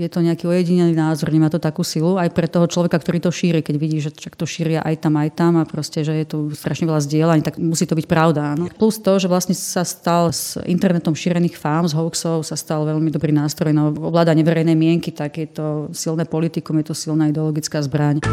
je to nejaký ojedinelý názor, nemá to takú silu aj pre toho človeka, ktorý to šíri, keď vidí, že to šíria aj tam, aj tam a proste, že je tu strašne veľa zdieľaní, tak musí to byť pravda. Áno. Plus to, že vlastne sa stal s internetom šírených fám, z hoaxov, sa stal veľmi dobrý nástroj na ovládanie verejnej mienky, tak je to silné politikum, je to silná ideologická zbraň.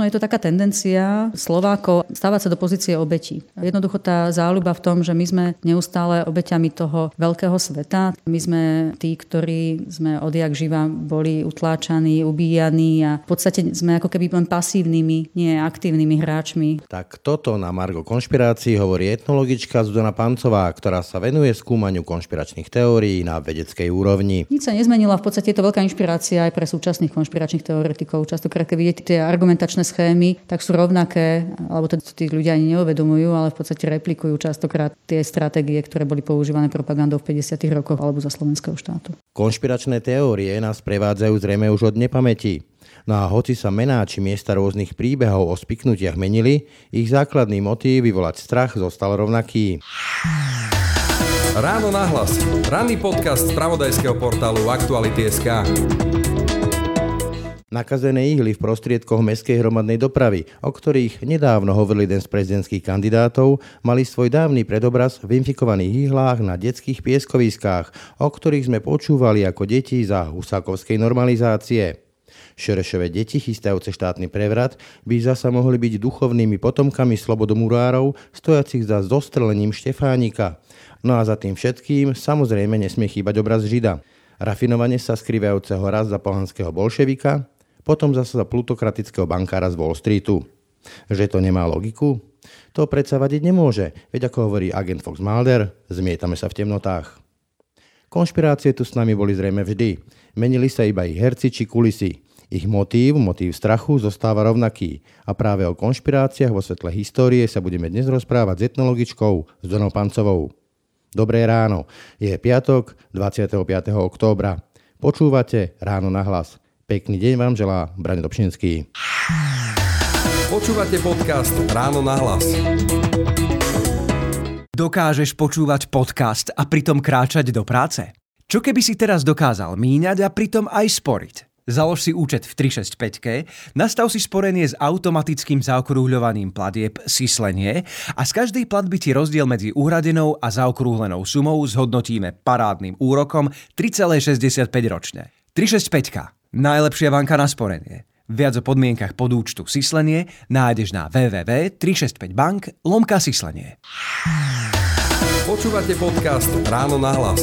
Možno je to taká tendencia Slovákov stávať sa do pozície obetí. Jednoducho tá záľuba v tom, že my sme neustále obeťami toho veľkého sveta. My sme tí, ktorí sme odjak živa boli utláčaní, ubíjaní a v podstate sme ako keby len pasívnymi, nie aktívnymi hráčmi. Tak toto na Margo konšpirácií hovorí etnologička Zuzana Pancová, ktorá sa venuje skúmaniu konšpiračných teórií na vedeckej úrovni. Nič sa nezmenila, v podstate je to veľká inšpirácia aj pre súčasných konšpiračných teoretikov. Častokrát, keď vidíte tie argumentačné schémy, tak sú rovnaké, alebo to tí ľudia ani neuvedomujú, ale v podstate replikujú častokrát tie stratégie, ktoré boli používané propagandou v 50. rokoch alebo za slovenského štátu. Konšpiračné teórie nás prevádzajú zrejme už od nepamäti. No a hoci sa mená či miesta rôznych príbehov o spiknutiach menili, ich základný motív vyvolať strach zostal rovnaký. Ráno nahlas. Ranný podcast z pravodajského portálu Aktuality.sk. Nakazené ihly v prostriedkoch mestskej hromadnej dopravy, o ktorých nedávno hovoril jeden z prezidentských kandidátov, mali svoj dávny predobraz v infikovaných ihlách na detských pieskoviskách, o ktorých sme počúvali ako deti za husákovskej normalizácie. Šerešové deti chystajúce štátny prevrat by zasa mohli byť duchovnými potomkami slobodomurárov, stojacich za zostrelením Štefánika. No a za tým všetkým samozrejme nesmie chýbať obraz Žida. Rafinovane sa skrývajúceho raz za pohanského bolševika, potom zase za plutokratického bankára z Wall Streetu. Že to nemá logiku? To predsa vadiť nemôže, veď ako hovorí agent Fox Mulder, zmietame sa v temnotách. Konšpirácie tu s nami boli zrejme vždy. Menili sa iba ich herci či kulisy. Ich motív, motív strachu zostáva rovnaký. A práve o konšpiráciách vo svetle histórie sa budeme dnes rozprávať s etnologičkou s Pancovou. Dobré ráno. Je piatok 25. októbra. Počúvate Ráno na hlas. Pekný deň vám želá Brane Dobšinský. Počúvate podcast Ráno na hlas. Dokážeš počúvať podcast a pritom kráčať do práce? Čo keby si teraz dokázal míňať a pritom aj sporiť? Založ si účet v 365, nastav si sporenie s automatickým zaokrúhľovaním platieb Sislenie a z každej platby ti rozdiel medzi uhradenou a zaokrúhlenou sumou zhodnotíme parádnym úrokom 3,65 ročne. 365 Najlepšia banka na sporenie. Viac o podmienkach podúčtu Sislenie nájdeš na www.365bank lomka Sislenie. Počúvate podcast Ráno na hlas.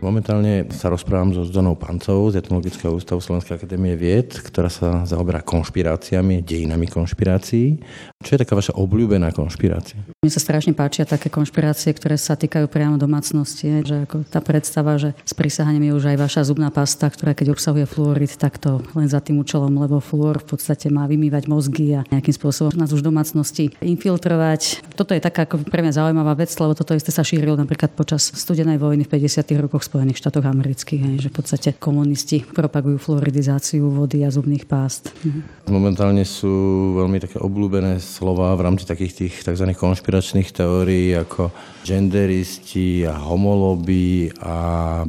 Momentálne sa rozprávam so Zdonou Pancovou z Etnologického ústavu Slovenskej akadémie vied, ktorá sa zaoberá konšpiráciami, dejinami konšpirácií. Čo je taká vaša obľúbená konšpirácia? Mne sa strašne páčia také konšpirácie, ktoré sa týkajú priamo domácnosti. Že ako tá predstava, že s prísahaním je už aj vaša zubná pasta, ktorá keď obsahuje fluorid, tak to len za tým účelom, lebo fluor v podstate má vymývať mozgy a nejakým spôsobom nás už domácnosti infiltrovať. Toto je taká ako pre mňa zaujímavá vec, lebo toto isté sa šírilo napríklad počas studenej vojny v 50. rokoch Spojených štátoch amerických, že v podstate komunisti propagujú fluoridizáciu vody a zubných pást. Mhm. Momentálne sú veľmi také obľúbené slova v rámci takých tých tzv. konšpiračných teórií ako genderisti a homoloby a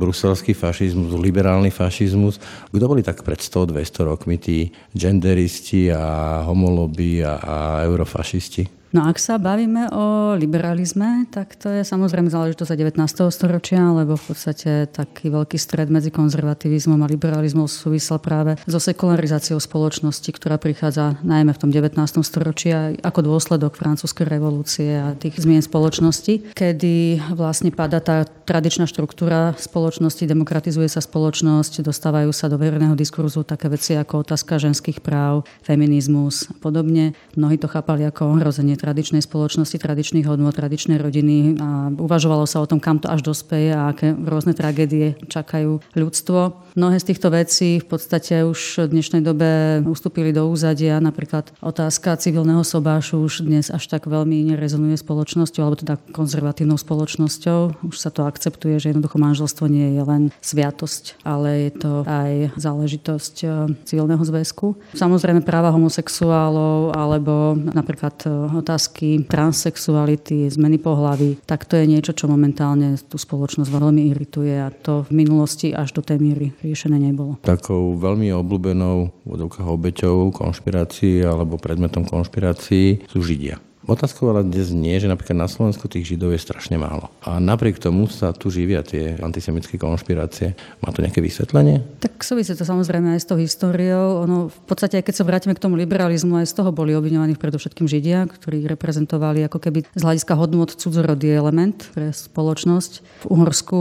bruselský fašizmus, liberálny fašizmus. Kto boli tak pred 100-200 rokmi tí genderisti a homoloby a, a eurofašisti? No ak sa bavíme o liberalizme, tak to je samozrejme záležitosť 19. storočia, lebo v podstate taký veľký stred medzi konzervativizmom a liberalizmom súvisel práve so sekularizáciou spoločnosti, ktorá prichádza najmä v tom 19. storočí ako dôsledok francúzskej revolúcie a tých zmien spoločnosti, kedy vlastne pada tá tradičná štruktúra spoločnosti, demokratizuje sa spoločnosť, dostávajú sa do verejného diskurzu také veci ako otázka ženských práv, feminizmus a podobne. Mnohí to chápali ako ohrozenie tradičnej spoločnosti, tradičných hodnot, tradičnej rodiny a uvažovalo sa o tom, kam to až dospeje a aké rôzne tragédie čakajú ľudstvo. Mnohé z týchto vecí v podstate už v dnešnej dobe ustúpili do úzadia. Napríklad otázka civilného sobášu už dnes až tak veľmi nerezonuje spoločnosťou, alebo teda konzervatívnou spoločnosťou. Už sa to akceptuje, že jednoducho manželstvo nie je len sviatosť, ale je to aj záležitosť e, civilného zväzku. Samozrejme práva homosexuálov alebo napríklad e, otázky transsexuality, zmeny pohlavy, tak to je niečo, čo momentálne tú spoločnosť veľmi irituje a to v minulosti až do tej míry riešené nebolo. Takou veľmi obľúbenou obeťou konšpirácií alebo predmetom konšpirácií sú Židia. Otázkou ale dnes nie, že napríklad na Slovensku tých Židov je strašne málo. A napriek tomu sa tu živia tie antisemické konšpirácie. Má to nejaké vysvetlenie? Tak súvisí to samozrejme aj s tou históriou. Ono v podstate, keď sa vrátime k tomu liberalizmu, aj z toho boli obviňovaní predovšetkým Židia, ktorí reprezentovali ako keby z hľadiska hodnot cudzorodý element pre spoločnosť. V Uhorsku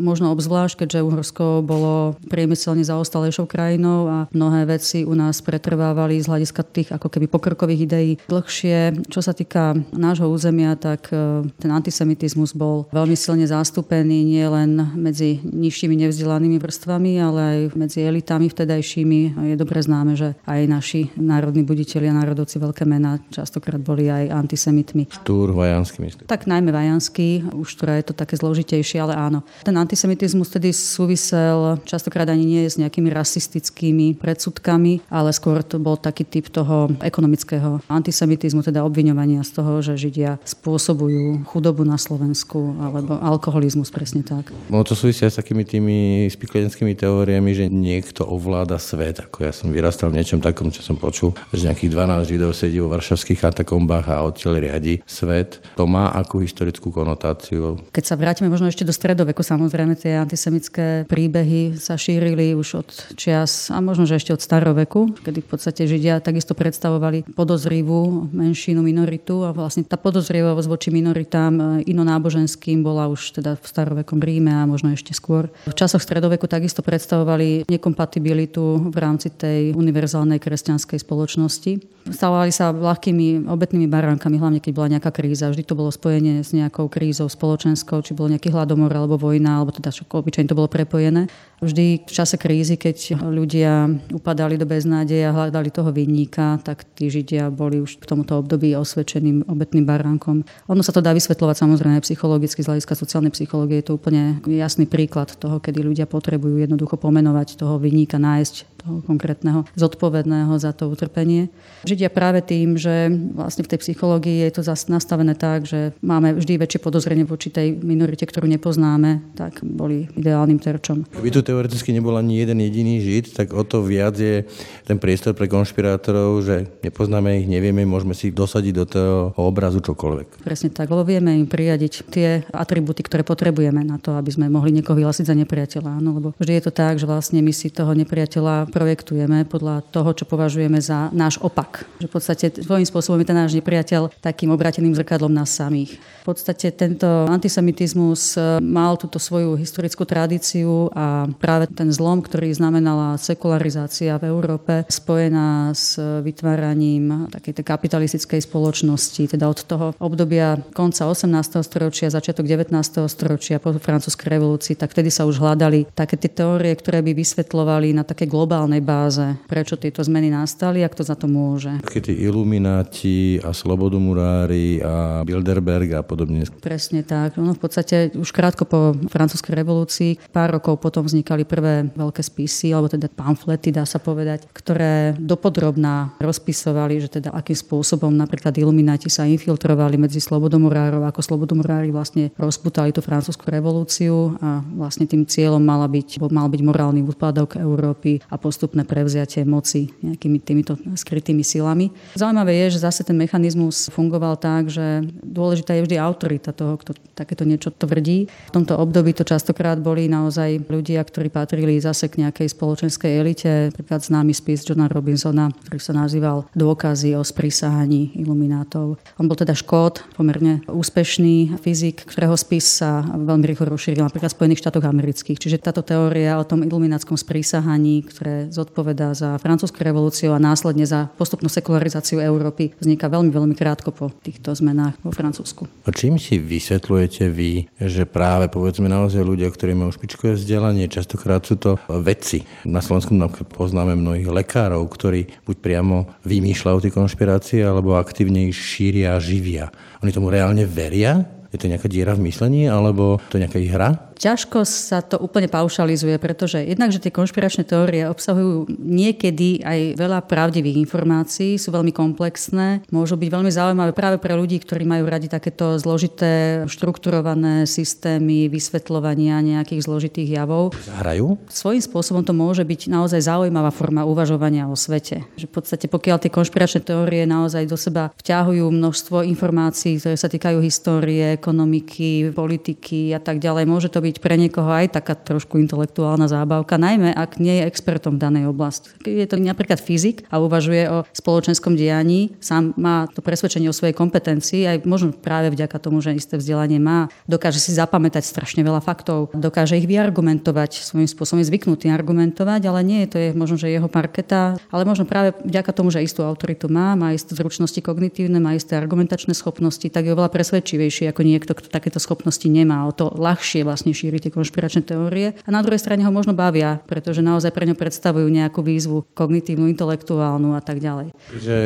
možno obzvlášť, keďže Uhorsko bolo priemyselne zaostalejšou krajinou a mnohé veci u nás pretrvávali z hľadiska tých ako keby pokrokových ideí dlhšie. Čo sa sa týka nášho územia, tak e, ten antisemitizmus bol veľmi silne zastúpený nielen medzi nižšími nevzdelanými vrstvami, ale aj medzi elitami vtedajšími. Je dobre známe, že aj naši národní buditeľi a národovci veľké mená častokrát boli aj antisemitmi. Štúr, Vajanský myslím. Tak najmä Vajanský, už Štúra je to také zložitejšie, ale áno. Ten antisemitizmus tedy súvisel častokrát ani nie s nejakými rasistickými predsudkami, ale skôr to bol taký typ toho ekonomického antisemitizmu, teda obviňovania obviňovania z toho, že Židia spôsobujú chudobu na Slovensku alebo alkoholizmus, presne tak. No to súvisia s takými tými spikleneckými teóriami, že niekto ovláda svet. Ako ja som vyrastal v niečom takom, čo som počul, že nejakých 12 Židov sedí vo varšavských katakombách a odtiaľ riadi svet. To má akú historickú konotáciu? Keď sa vrátime možno ešte do stredoveku, samozrejme tie antisemické príbehy sa šírili už od čias a možno, že ešte od staroveku, kedy v podstate Židia takisto predstavovali podozrivú menšinu, minoritu minoritu a vlastne tá podozrievavosť voči minoritám e, inonáboženským bola už teda v starovekom Ríme a možno ešte skôr. V časoch stredoveku takisto predstavovali nekompatibilitu v rámci tej univerzálnej kresťanskej spoločnosti. Stávali sa ľahkými obetnými baránkami, hlavne keď bola nejaká kríza. Vždy to bolo spojenie s nejakou krízou spoločenskou, či bol nejaký hladomor alebo vojna, alebo teda obyčajne to bolo prepojené. Vždy v čase krízy, keď ľudia upadali do beznádeje a hľadali toho vinníka, tak tí Židia boli už v tomuto období osvedčeným obetným baránkom. Ono sa to dá vysvetľovať samozrejme psychologicky, z hľadiska sociálnej psychológie je to úplne jasný príklad toho, kedy ľudia potrebujú jednoducho pomenovať toho vinníka, nájsť toho konkrétneho zodpovedného za to utrpenie. Židia práve tým, že vlastne v tej psychológii je to zase nastavené tak, že máme vždy väčšie podozrenie voči tej minorite, ktorú nepoznáme, tak boli ideálnym terčom. Keby tu teoreticky nebol ani jeden jediný Žid, tak o to viac je ten priestor pre konšpirátorov, že nepoznáme ich, nevieme, môžeme si dosadiť do toho obrazu čokoľvek. Presne tak, lebo vieme im prijadiť tie atributy, ktoré potrebujeme na to, aby sme mohli niekoho vyhlásiť za nepriateľa. No, lebo vždy je to tak, že vlastne my si toho nepriateľa projektujeme podľa toho, čo považujeme za náš opak. Že v podstate svojím spôsobom je ten náš nepriateľ takým obrateným zrkadlom nás samých. V podstate tento antisemitizmus e, mal túto svoju historickú tradíciu a práve ten zlom, ktorý znamenala sekularizácia v Európe, spojená s vytváraním takej kapitalistickej spoločnosti, teda od toho obdobia konca 18. storočia, začiatok 19. storočia po francúzskej revolúcii, tak vtedy sa už hľadali také tie teórie, ktoré by vysvetľovali na také globálne globálnej báze, prečo tieto zmeny nastali a kto za to môže. Keď tí ilumináti a slobodomurári a Bilderberg a podobne. Presne tak. No v podstate už krátko po francúzskej revolúcii, pár rokov potom vznikali prvé veľké spisy, alebo teda pamflety, dá sa povedať, ktoré dopodrobná rozpisovali, že teda akým spôsobom napríklad ilumináti sa infiltrovali medzi slobodomurárov, ako slobodomurári vlastne rozputali tú francúzsku revolúciu a vlastne tým cieľom mala byť, mal byť morálny úpadok Európy a postupné prevziatie moci nejakými týmito skrytými silami. Zaujímavé je, že zase ten mechanizmus fungoval tak, že dôležitá je vždy autorita toho, kto takéto niečo tvrdí. V tomto období to častokrát boli naozaj ľudia, ktorí patrili zase k nejakej spoločenskej elite, napríklad známy spis Johna Robinsona, ktorý sa nazýval Dôkazy o sprísahaní iluminátov iluminátov. On bol teda škód, pomerne úspešný fyzik, ktorého spis sa veľmi rýchlo rozšíril napríklad v Spojených štátoch amerických. Čiže táto teória o tom iluminátskom sprísahaní, ktoré zodpovedá za francúzsku revolúciu a následne za postupnú sekularizáciu Európy, vzniká veľmi, veľmi krátko po týchto zmenách vo Francúzsku. A čím si vysvetľujete vy, že práve povedzme naozaj ľudia, ktorí majú špičkové vzdelanie, častokrát sú to vedci. Na Slovensku poznáme mnohých lekárov, ktorí buď priamo vymýšľajú tie konšpirácie, alebo aktívne ich šíria a živia. Oni tomu reálne veria? Je to nejaká diera v myslení, alebo to nejaká ich hra? Ťažko sa to úplne paušalizuje, pretože jednak, že tie konšpiračné teórie obsahujú niekedy aj veľa pravdivých informácií, sú veľmi komplexné, môžu byť veľmi zaujímavé práve pre ľudí, ktorí majú radi takéto zložité, štrukturované systémy vysvetľovania nejakých zložitých javov. Hrajú? Svojím spôsobom to môže byť naozaj zaujímavá forma uvažovania o svete. Že v podstate pokiaľ tie konšpiračné teórie naozaj do seba vťahujú množstvo informácií, ktoré sa týkajú histórie, ekonomiky, politiky a tak ďalej, môže to byť byť pre niekoho aj taká trošku intelektuálna zábavka, najmä ak nie je expertom v danej oblasti. Je to napríklad fyzik a uvažuje o spoločenskom dianí, sám má to presvedčenie o svojej kompetencii, aj možno práve vďaka tomu, že isté vzdelanie má, dokáže si zapamätať strašne veľa faktov, dokáže ich vyargumentovať, svojím spôsobom je zvyknutý argumentovať, ale nie je to je možno, že jeho parketa, ale možno práve vďaka tomu, že istú autoritu má, má isté zručnosti kognitívne, má isté argumentačné schopnosti, tak je oveľa presvedčivejší ako niekto, kto takéto schopnosti nemá. O to ľahšie vlastne šíri tie konšpiračné teórie. A na druhej strane ho možno bavia, pretože naozaj pre ňo predstavujú nejakú výzvu kognitívnu, intelektuálnu a tak ďalej. Že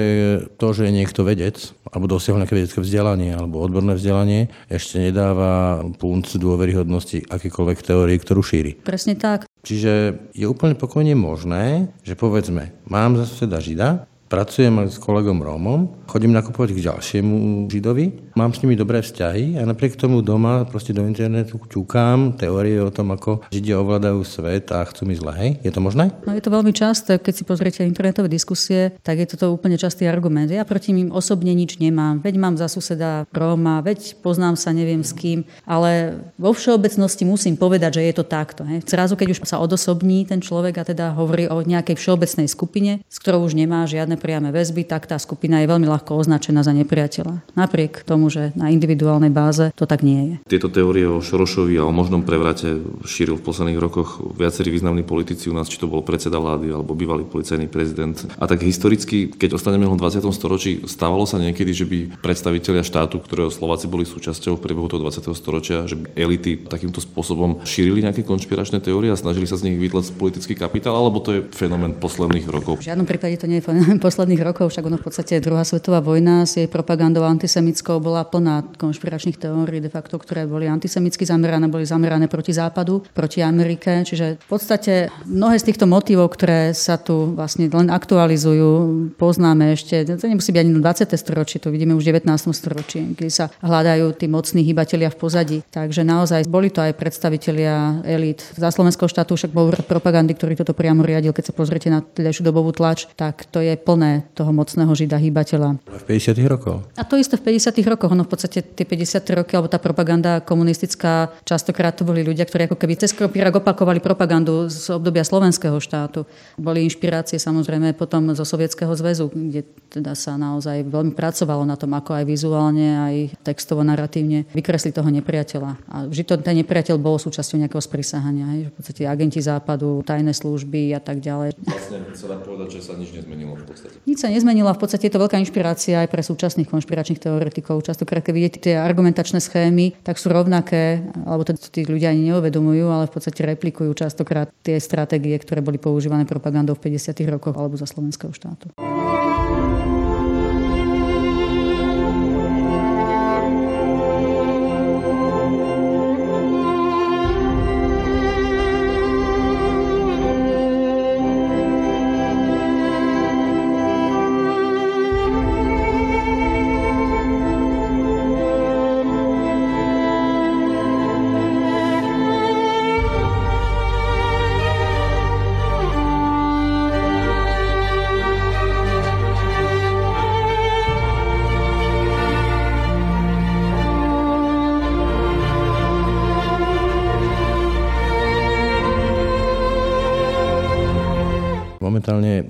to, že je niekto vedec, alebo dosiahol nejaké vedecké vzdelanie, alebo odborné vzdelanie, ešte nedáva punc dôveryhodnosti akýkoľvek teórii, ktorú šíri. Presne tak. Čiže je úplne pokojne možné, že povedzme, mám za suseda Žida, Pracujem s kolegom Rómom, chodím nakupovať k ďalšiemu Židovi, mám s nimi dobré vzťahy a napriek tomu doma proste do internetu ťukám teórie o tom, ako Židia ovládajú svet a chcú mi zle. Hej? Je to možné? No je to veľmi časté, keď si pozriete internetové diskusie, tak je toto úplne častý argument. Ja proti ním osobne nič nemám, veď mám za suseda Róma, veď poznám sa neviem s kým, ale vo všeobecnosti musím povedať, že je to takto. Hej? Zrazu, keď už sa odosobní ten človek a teda hovorí o nejakej všeobecnej skupine, s ktorou už nemá žiadne žiadne priame väzby, tak tá skupina je veľmi ľahko označená za nepriateľa. Napriek tomu, že na individuálnej báze to tak nie je. Tieto teórie o Šorošovi a o možnom prevrate šíril v posledných rokoch viacerí významní politici u nás, či to bol predseda vlády alebo bývalý policajný prezident. A tak historicky, keď ostaneme v 20. storočí, stávalo sa niekedy, že by predstavitelia štátu, ktorého Slováci boli súčasťou v priebehu toho 20. storočia, že by elity takýmto spôsobom šírili nejaké konšpiračné teórie a snažili sa z nich vytlať politický kapitál, alebo to je fenomén posledných rokov? V žiadnom prípade to nie je fenomén posledných rokov, však ono v podstate druhá svetová vojna s jej propagandou antisemickou bola plná konšpiračných teórií, de facto, ktoré boli antisemicky zamerané, boli zamerané proti západu, proti Amerike. Čiže v podstate mnohé z týchto motivov, ktoré sa tu vlastne len aktualizujú, poznáme ešte, to nemusí byť ani 20. storočie, to vidíme už v 19. storočí, keď sa hľadajú tí mocní hybatelia v pozadí. Takže naozaj boli to aj predstavitelia elít. Za slovenského štátu však bol propagandy, ktorý toto priamo riadil, keď sa pozriete na tedajšiu dobovú tlač, tak to je plné plné toho mocného žida hýbateľa. V 50. rokoch. A to isté v 50. rokoch. Ono v podstate tie 50. roky, alebo tá propaganda komunistická, častokrát to boli ľudia, ktorí ako keby cez kropírak opakovali propagandu z obdobia slovenského štátu. Boli inšpirácie samozrejme potom zo Sovietskeho zväzu, kde teda sa naozaj veľmi pracovalo na tom, ako aj vizuálne, aj textovo, narratívne vykresli toho nepriateľa. A vždy to, ten nepriateľ bol súčasťou nejakého sprísahania. v podstate agenti západu, tajné služby a tak ďalej. Vlastne sa dá povedať, že sa nič nezmenilo v podstate podstate. Nič sa nezmenilo a v podstate je to veľká inšpirácia aj pre súčasných konšpiračných teoretikov. Častokrát, keď vidíte tie argumentačné schémy, tak sú rovnaké, alebo to tí ľudia ani neuvedomujú, ale v podstate replikujú častokrát tie stratégie, ktoré boli používané propagandou v 50. rokoch alebo za slovenského štátu.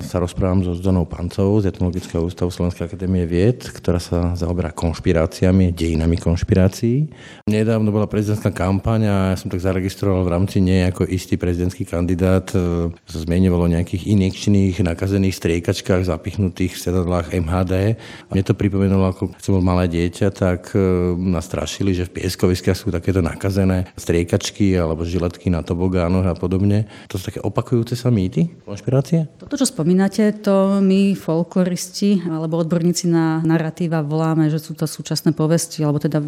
Sa rozprávam so Zdonou Pancovou z Etnologického ústavu Slovenskej akadémie vied, ktorá sa zaoberá konšpiráciami, dejinami konšpirácií. Nedávno bola prezidentská kampaň a ja som tak zaregistroval v rámci nej ako istý prezidentský kandidát e, sa zmieňovalo o nejakých injekčných nakazených striekačkách zapichnutých v sedadlách MHD. A mne to pripomenulo, ako keď som bol malé dieťa, tak e, nás strašili, že v pieskoviskách sú takéto nakazené striekačky alebo žiletky na tobogánoch a podobne. To sú také opakujúce sa mýty, konšpirácie? Toto, čo spomínate, to my folkloristi alebo odborníci na narratíva voláme, že sú to súčasné povesti, alebo teda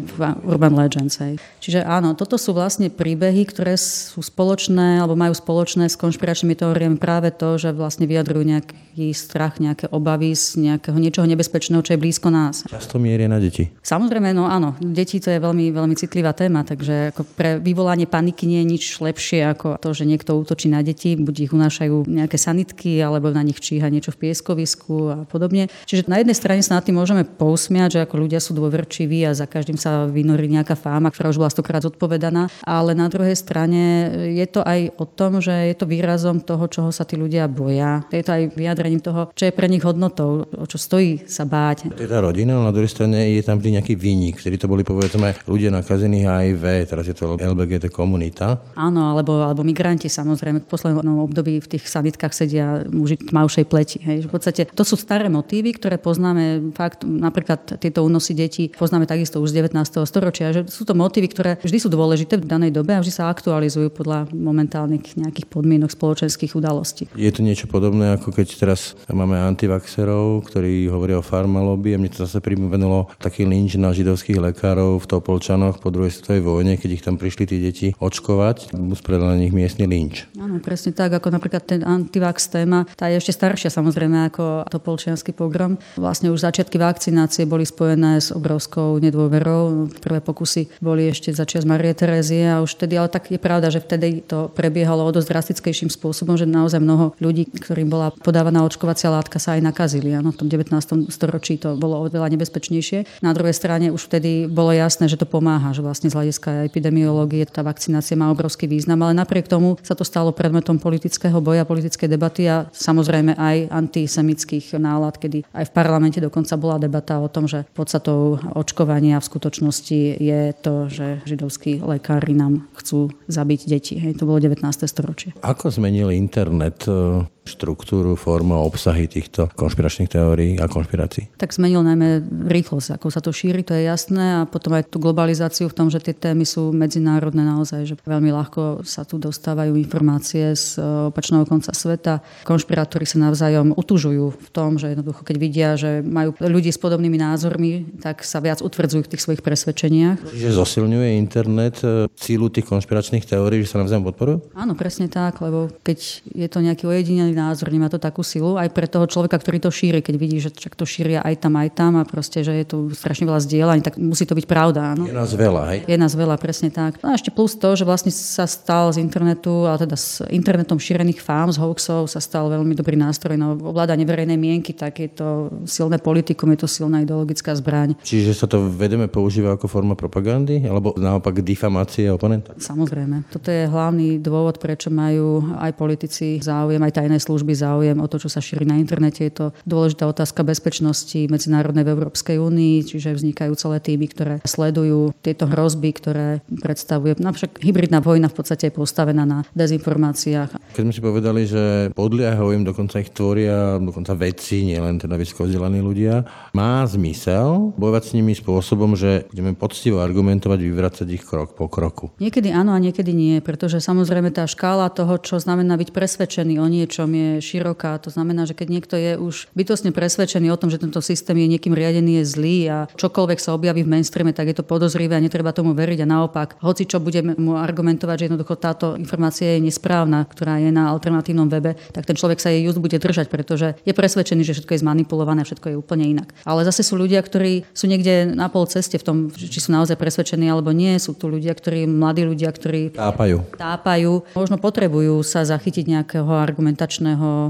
urban legends. Hej. Čiže áno, toto sú vlastne príbehy, ktoré sú spoločné alebo majú spoločné s konšpiračnými teóriami práve to, že vlastne vyjadrujú nejaký strach, nejaké obavy z nejakého niečoho nebezpečného, čo je blízko nás. Často mieria na deti. Samozrejme, no áno, deti to je veľmi, veľmi citlivá téma, takže ako pre vyvolanie paniky nie je nič lepšie ako to, že niekto útočí na deti, buď ich unášajú nejaké sanitky, alebo na nich číha niečo v pieskovisku a podobne. Čiže na jednej strane sa nad tým môžeme pousmiať, že ako ľudia sú dôverčiví a za každým sa vynorí nejaká fáma, ktorá už bola stokrát zodpovedaná, ale na druhej strane je to aj o tom, že je to výrazom toho, čoho sa tí ľudia boja. Je to aj vyjadrením toho, čo je pre nich hodnotou, o čo stojí sa báť. Tá rodina, ale na druhej strane je tam vždy nejaký výnik, ktorý to boli povedzme ľudia nakazení HIV, teraz je to LBGT komunita. Áno, alebo, alebo migranti samozrejme. V poslednom období v tých sanitkách sedia muži tmavšej pleti. Hej. V podstate to sú staré motívy, ktoré poznáme fakt, napríklad tieto únosy detí poznáme takisto už z 19. storočia, že sú to motívy, ktoré vždy sú dôležité v danej dobe a vždy sa aktualizujú podľa momentálnych nejakých podmienok spoločenských udalostí. Je to niečo podobné, ako keď teraz máme antivaxerov, ktorí hovoria o farmaloby a mne to zase pripomenulo taký lynč na židovských lekárov v Topolčanoch po druhej svetovej vojne, keď ich tam prišli tí deti očkovať, uspredal na nich miestny lynč. Áno, presne tak, ako napríklad ten antivax téma, tá je ešte staršia samozrejme ako Topolčiansky pogrom. Vlastne už začiatky vakcinácie boli spojené s obrovskou nedôverou. Prvé pokusy boli ešte začiat Marie Terezie a už vtedy, ale tak je pravda, že vtedy to prebiehalo o dosť drastickejším spôsobom, že naozaj mnoho ľudí, ktorým bola podávaná očkovacia látka, sa aj nakazili. Ano, v tom 19. storočí to bolo oveľa nebezpečnejšie. Na druhej strane už vtedy bolo jasné, že to pomáha, že vlastne z hľadiska epidemiológie tá vakcinácia má obrovský význam, ale napriek tomu sa to stalo predmetom politického boja, politickej debaty a samozrejme aj antisemických nálad, kedy aj v parlamente dokonca bola debata o tom, že podstatou očkovania v skutočnosti je to, že židovskí lekári nám chcú zabiť deti. Hej, to bolo 19. storočie. Ako zmenil internet e, štruktúru, formu a obsahy týchto konšpiračných teórií a konšpirácií? Tak zmenil najmä rýchlosť, ako sa to šíri, to je jasné a potom aj tú globalizáciu v tom, že tie témy sú medzinárodné naozaj, že veľmi ľahko sa tu dostávajú informácie z e, opačného konca sveta. Konšpirátori sa navzájom utužujú v tom, že jednoducho, keď vidia, že majú ľudí s podobnými názormi, tak sa viac utvrdzujú v tých svojich presvedčeniach. Čiže zosilňuje internet e, sílu tých konšpiračných teórií, že sa navzájom podporujú? Áno, presne tak, lebo keď je to nejaký ojedinelý názor, nemá to takú silu aj pre toho človeka, ktorý to šíri, keď vidí, že to šíria aj tam, aj tam a proste, že je tu strašne veľa zdieľaní, tak musí to byť pravda. Áno? Je nás veľa, hej? Je nás veľa, presne tak. No a ešte plus to, že vlastne sa stal z internetu, ale teda s internetom šírených fám, z hoaxov sa stal veľmi dobrý nástroj na ovládanie verejnej mienky, tak je to silné politikum, je to silná ideologická zbraň. Čiže sa to vedeme používa ako forma propagandy, alebo naopak difamácie oponenta? Samozrejme. Toto je hlavný dôvod, prečo majú aj politici záujem, aj tajné služby záujem o to, čo sa šíri na internete. Je to dôležitá otázka bezpečnosti medzinárodnej v Európskej únii, čiže vznikajú celé týmy, ktoré sledujú tieto hrozby, ktoré predstavuje. Napríklad hybridná vojna v podstate je postavená na dezinformáciách. Keď sme si povedali, že podliehajú im, dokonca ich tvoria, dokonca vedci, nielen teda vysoko ľudia, má zmysel bojovať s nimi spôsobom, že budeme poctivo argumentovať, vyvracať ich krok po kroku. Niekedy áno a niekedy nie, pretože samozrejme tá škála toho, čo znamená byť presvedčený o niečom, je široká. To znamená, že keď niekto je už bytostne presvedčený o tom, že tento systém je niekým riadený, je zlý a čokoľvek sa objaví v mainstreame, tak je to podozrivé a netreba tomu veriť. A naopak, hoci čo budeme mu argumentovať, že jednoducho táto informácia je nesprávna, ktorá je na alternatívnom webe, tak ten človek sa jej just bude držať, pretože je presvedčený, že všetko je zmanipulované a všetko je úplne inak. Ale zase sú ľudia, ktorí sú niekde na pol ceste v tom, či sú naozaj presvedčení alebo nie. Sú tu ľudia, ktorí, mladí ľudia, ktorí tápajú. tápajú. Možno potrebujú sa zachytiť nejakého argumentačného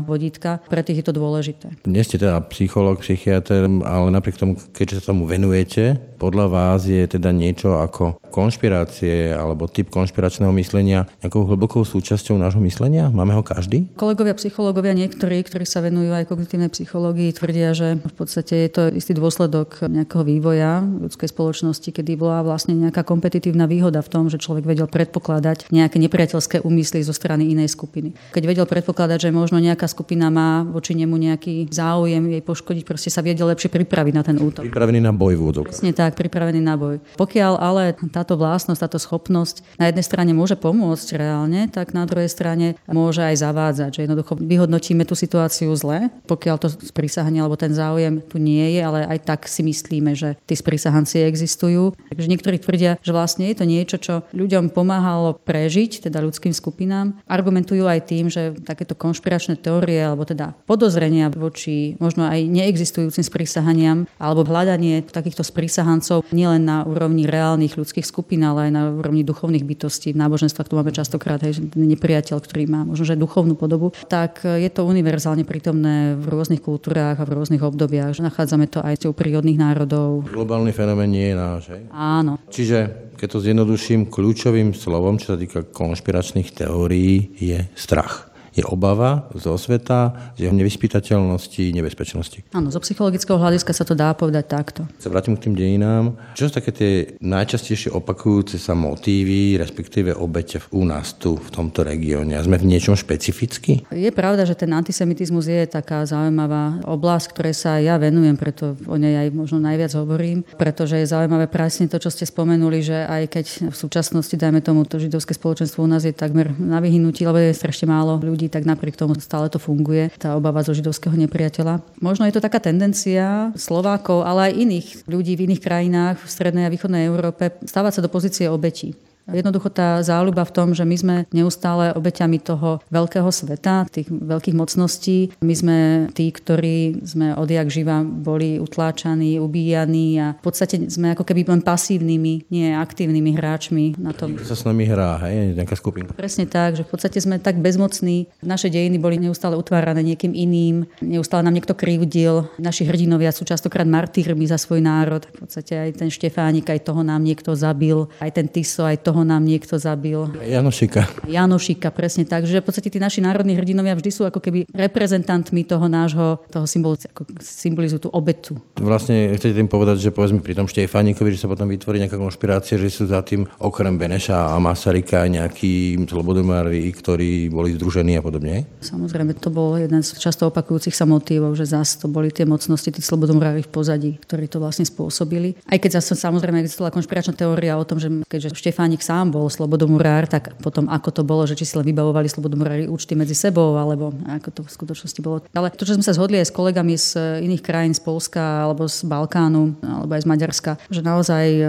vodítka. Pre tých je to dôležité. Nie ste teda psychológ, psychiatr, ale napriek tomu, keďže sa tomu venujete, podľa vás je teda niečo ako konšpirácie alebo typ konšpiračného myslenia nejakou hlbokou súčasťou nášho myslenia? Máme ho každý? Kolegovia psychológovia niektorí, ktorí sa venujú aj kognitívnej psychológii, tvrdia, že v podstate je to istý dôsledok nejakého vývoja ľudskej spoločnosti, kedy bola vlastne nejaká kompetitívna výhoda v tom, že človek vedel predpokladať nejaké nepriateľské úmysly zo strany inej skupiny. Keď vedel predpokladať, že možno nejaká skupina má voči nemu nejaký záujem jej poškodiť, proste sa vedel lepšie pripraviť na ten útok. Pripravený na boj v Presne tak, pripravený na boj. Pokiaľ ale táto vlastnosť, táto schopnosť na jednej strane môže pomôcť reálne, tak na druhej strane môže aj zavádzať, že jednoducho vyhodnotíme tú situáciu zle, pokiaľ to sprísahanie alebo ten záujem tu nie je, ale aj tak si myslíme, že tí sprísahanci existujú. Takže niektorí tvrdia, že vlastne je to niečo, čo ľuďom pomáhalo prežiť, teda ľudským skupinám. Argumentujú aj tým, že takéto konšpiračné teórie alebo teda podozrenia voči možno aj neexistujúcim sprísahaniam alebo hľadanie takýchto sprísahancov nielen na úrovni reálnych ľudských skupín, ale aj na úrovni duchovných bytostí. V náboženstvách tu máme častokrát aj nepriateľ, ktorý má možno že duchovnú podobu, tak je to univerzálne prítomné v rôznych kultúrách a v rôznych obdobiach. Nachádzame to aj u prírodných národov. Globálny fenomén nie je náš, hej? Áno. Čiže keď to zjednoduším, kľúčovým slovom, čo sa týka konšpiračných teórií, je strach je obava zo sveta, z jeho nevyspytateľnosti, nebezpečnosti. Áno, zo psychologického hľadiska sa to dá povedať takto. Sa vrátim k tým dejinám. Čo sú také tie najčastejšie opakujúce sa motívy, respektíve obete u nás tu, v tomto regióne? A sme v niečom špecificky? Je pravda, že ten antisemitizmus je taká zaujímavá oblasť, ktorej sa ja venujem, preto o nej aj možno najviac hovorím, pretože je zaujímavé presne to, čo ste spomenuli, že aj keď v súčasnosti, dajme tomu, to židovské spoločenstvo u nás je takmer na vyhnutí, lebo je strašne málo ľudí tak napriek tomu stále to funguje, tá obava zo židovského nepriateľa. Možno je to taká tendencia Slovákov, ale aj iných ľudí v iných krajinách v strednej a východnej Európe stávať sa do pozície obetí. Jednoducho tá záľuba v tom, že my sme neustále obeťami toho veľkého sveta, tých veľkých mocností. My sme tí, ktorí sme odjak živa boli utláčaní, ubíjaní a v podstate sme ako keby len pasívnymi, nie aktívnymi hráčmi na tom. Sa s nami hrá, hej, nejaká skupinka. Presne tak, že v podstate sme tak bezmocní. Naše dejiny boli neustále utvárané niekým iným, neustále nám niekto krivdil. Naši hrdinovia sú častokrát martýrmi za svoj národ. V podstate aj ten Štefánik, aj toho nám niekto zabil, aj ten Tiso, aj toho nám niekto zabil. Janošika. Janošika, presne tak. Že v podstate tí naši národní hrdinovia vždy sú ako keby reprezentantmi toho nášho, toho symbolu, ako symbolizujú tú obetu. Vlastne chcete tým povedať, že povedzme pri tom Štefánikovi, že sa potom vytvorí nejaká konšpirácia, že sú za tým okrem Beneša a Masarika nejakí slobodomári, ktorí boli združení a podobne? Samozrejme, to bol jeden z často opakujúcich sa motívov, že zase to boli tie mocnosti, tí slobodomári v pozadí, ktorí to vlastne spôsobili. Aj keď zase samozrejme existovala konšpiračná teória o tom, že keďže Štefánik sám bol slobodomurár, tak potom ako to bolo, že či si len vybavovali slobodomurári účty medzi sebou, alebo ako to v skutočnosti bolo. Ale to, čo sme sa zhodli aj s kolegami z iných krajín, z Polska alebo z Balkánu, alebo aj z Maďarska, že naozaj e,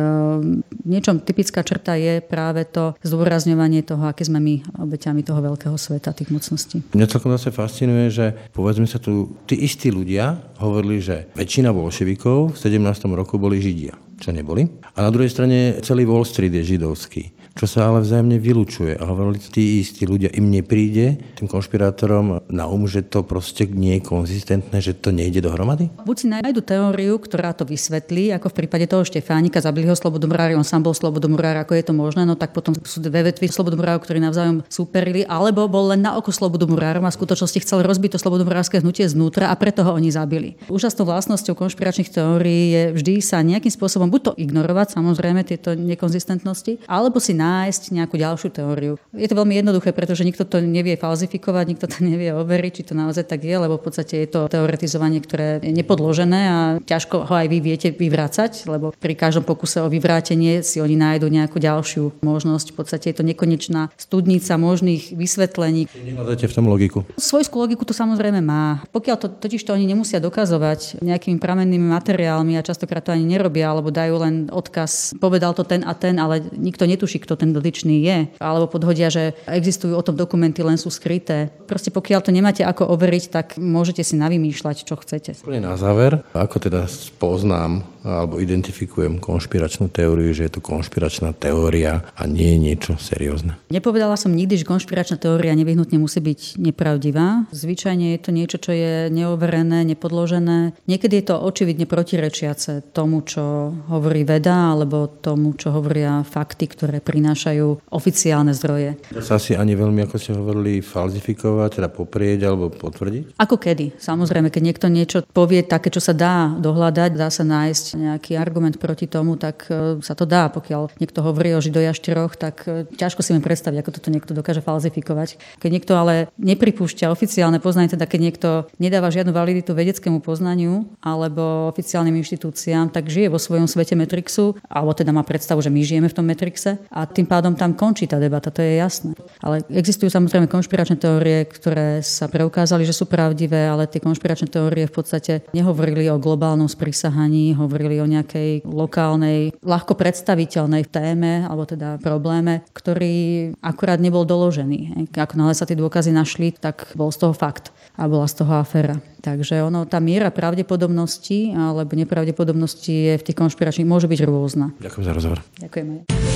niečom typická črta je práve to zdôrazňovanie toho, aké sme my obeťami toho veľkého sveta, tých mocností. Mňa celkom zase fascinuje, že povedzme sa tu, tí istí ľudia hovorili, že väčšina bolševikov v 17. roku boli Židia čo neboli. A na druhej strane celý Wall Street je židovský čo sa ale vzájomne vylučuje. A hovorili tí istí ľudia, im nepríde tým konšpirátorom na um, že to proste nie je konzistentné, že to nejde dohromady? Buď si nájdu teóriu, ktorá to vysvetlí, ako v prípade toho Štefánika, zabili ho slobodomurári, on sám bol slobodomurár, ako je to možné, no tak potom sú dve vetvy slobodomurárov, ktorí navzájom súperili, alebo bol len na oko slobodomurárom a v skutočnosti chcel rozbiť to slobodomurárske hnutie znútra a preto ho oni zabili. Úžasnou vlastnosťou konšpiračných teórií je vždy sa nejakým spôsobom buď to ignorovať, samozrejme tieto nekonzistentnosti, alebo si nájsť nejakú ďalšiu teóriu. Je to veľmi jednoduché, pretože nikto to nevie falzifikovať, nikto to nevie overiť, či to naozaj tak je, lebo v podstate je to teoretizovanie, ktoré je nepodložené a ťažko ho aj vy viete vyvrácať, lebo pri každom pokuse o vyvrátenie si oni nájdu nejakú ďalšiu možnosť. V podstate je to nekonečná studnica možných vysvetlení. Nehľadáte v tom logiku? Svojskú logiku to samozrejme má. Pokiaľ to totiž to oni nemusia dokazovať nejakými pramennými materiálmi a častokrát to ani nerobia, alebo dajú len odkaz, povedal to ten a ten, ale nikto netuší, kto kto ten dotyčný je. Alebo podhodia, že existujú o tom dokumenty, len sú skryté. Proste pokiaľ to nemáte ako overiť, tak môžete si navymýšľať, čo chcete. Na záver, ako teda poznám alebo identifikujem konšpiračnú teóriu, že je to konšpiračná teória a nie je niečo seriózne. Nepovedala som nikdy, že konšpiračná teória nevyhnutne musí byť nepravdivá. Zvyčajne je to niečo, čo je neoverené, nepodložené. Niekedy je to očividne protirečiace tomu, čo hovorí veda, alebo tomu, čo hovoria fakty, ktoré prinášajú oficiálne zdroje. To sa asi ani veľmi, ako ste hovorili, falzifikovať, teda poprieť alebo potvrdiť? Ako kedy? Samozrejme, keď niekto niečo povie také, čo sa dá dohľadať, dá sa nájsť nejaký argument proti tomu, tak e, sa to dá. Pokiaľ niekto hovorí o židojašteroch, tak e, ťažko si mi predstaviť, ako toto niekto dokáže falzifikovať. Keď niekto ale nepripúšťa oficiálne poznanie, teda keď niekto nedáva žiadnu validitu vedeckému poznaniu alebo oficiálnym inštitúciám, tak žije vo svojom svete Matrixu, alebo teda má predstavu, že my žijeme v tom Matrixe a tým pádom tam končí tá debata, to je jasné. Ale existujú samozrejme konšpiračné teórie, ktoré sa preukázali, že sú pravdivé, ale tie konšpiračné teórie v podstate nehovorili o globálnom sprísahaní, hovorili hovorili o nejakej lokálnej, ľahko predstaviteľnej téme, alebo teda probléme, ktorý akurát nebol doložený. Ako náhle sa tie dôkazy našli, tak bol z toho fakt a bola z toho aféra. Takže ono, tá miera pravdepodobnosti alebo nepravdepodobnosti je v tých konšpiračných môže byť rôzna. Ďakujem za rozhovor. Ďakujem.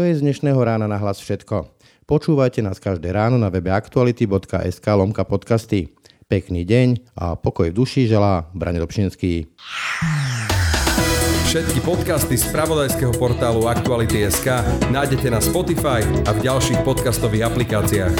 To je z dnešného rána na hlas všetko. Počúvajte nás každé ráno na webe aktuality.sk lomka podcasty. Pekný deň a pokoj v duši želá Brane Dobšinský. Všetky podcasty z pravodajského portálu Aktuality.sk nájdete na Spotify a v ďalších podcastových aplikáciách.